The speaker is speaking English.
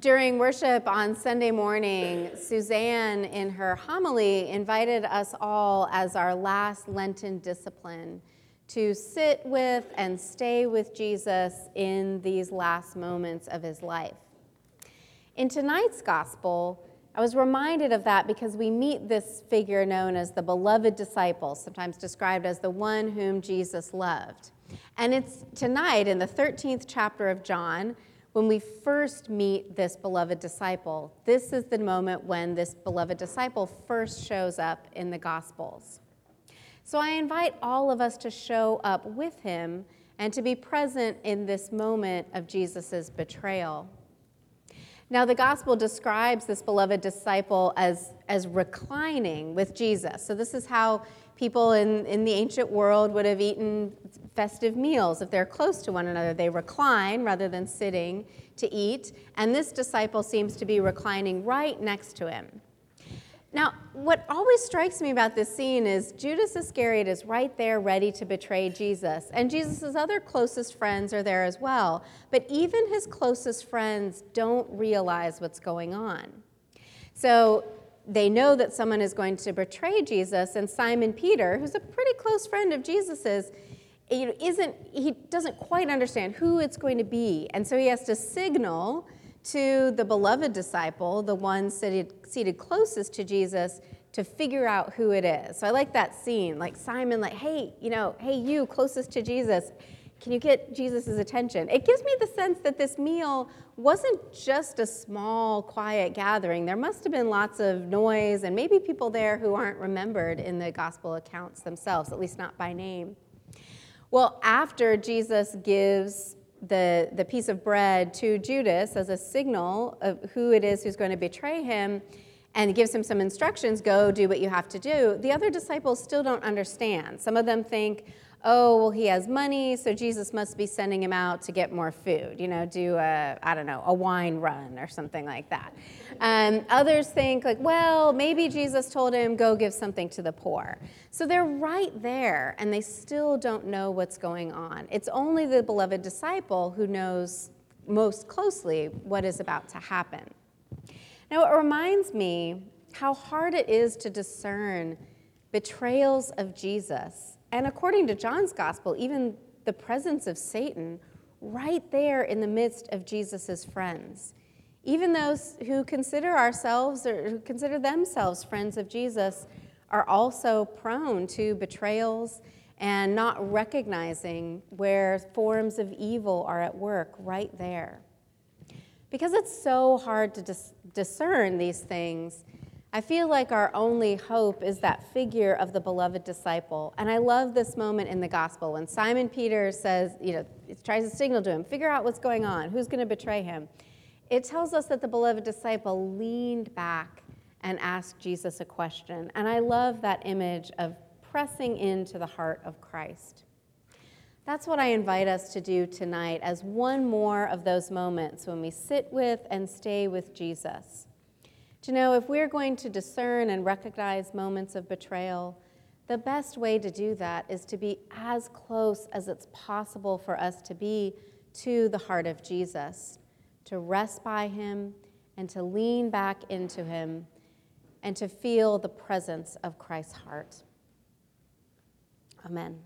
During worship on Sunday morning, Suzanne, in her homily, invited us all as our last Lenten discipline to sit with and stay with Jesus in these last moments of his life. In tonight's gospel, I was reminded of that because we meet this figure known as the beloved disciple, sometimes described as the one whom Jesus loved. And it's tonight in the 13th chapter of John when we first meet this beloved disciple. This is the moment when this beloved disciple first shows up in the Gospels. So I invite all of us to show up with him and to be present in this moment of Jesus' betrayal. Now, the gospel describes this beloved disciple as, as reclining with Jesus. So, this is how people in, in the ancient world would have eaten festive meals. If they're close to one another, they recline rather than sitting to eat. And this disciple seems to be reclining right next to him. Now, what always strikes me about this scene is Judas Iscariot is right there ready to betray Jesus, and Jesus' other closest friends are there as well. But even his closest friends don't realize what's going on. So they know that someone is going to betray Jesus, and Simon Peter, who's a pretty close friend of Jesus's, isn't he doesn't quite understand who it's going to be, and so he has to signal to the beloved disciple, the one seated, seated closest to Jesus, to figure out who it is. So I like that scene, like Simon, like, hey, you know, hey, you closest to Jesus, can you get Jesus' attention? It gives me the sense that this meal wasn't just a small, quiet gathering. There must have been lots of noise and maybe people there who aren't remembered in the gospel accounts themselves, at least not by name. Well, after Jesus gives the, the piece of bread to Judas as a signal of who it is who's going to betray him and gives him some instructions go do what you have to do, the other disciples still don't understand. Some of them think, oh, well, he has money, so Jesus must be sending him out to get more food, you know, do a, I don't know, a wine run or something like that. Um, others think, like, well, maybe Jesus told him, go give something to the poor. So they're right there, and they still don't know what's going on. It's only the beloved disciple who knows most closely what is about to happen. Now, it reminds me how hard it is to discern betrayals of Jesus and according to John's gospel, even the presence of Satan right there in the midst of Jesus' friends. Even those who consider ourselves or who consider themselves friends of Jesus are also prone to betrayals and not recognizing where forms of evil are at work right there. Because it's so hard to dis- discern these things, I feel like our only hope is that figure of the beloved disciple. And I love this moment in the gospel when Simon Peter says, you know, tries to signal to him, figure out what's going on, who's going to betray him. It tells us that the beloved disciple leaned back and asked Jesus a question. And I love that image of pressing into the heart of Christ. That's what I invite us to do tonight as one more of those moments when we sit with and stay with Jesus to know if we're going to discern and recognize moments of betrayal, the best way to do that is to be as close as it's possible for us to be to the heart of Jesus, to rest by him and to lean back into him and to feel the presence of Christ's heart. Amen.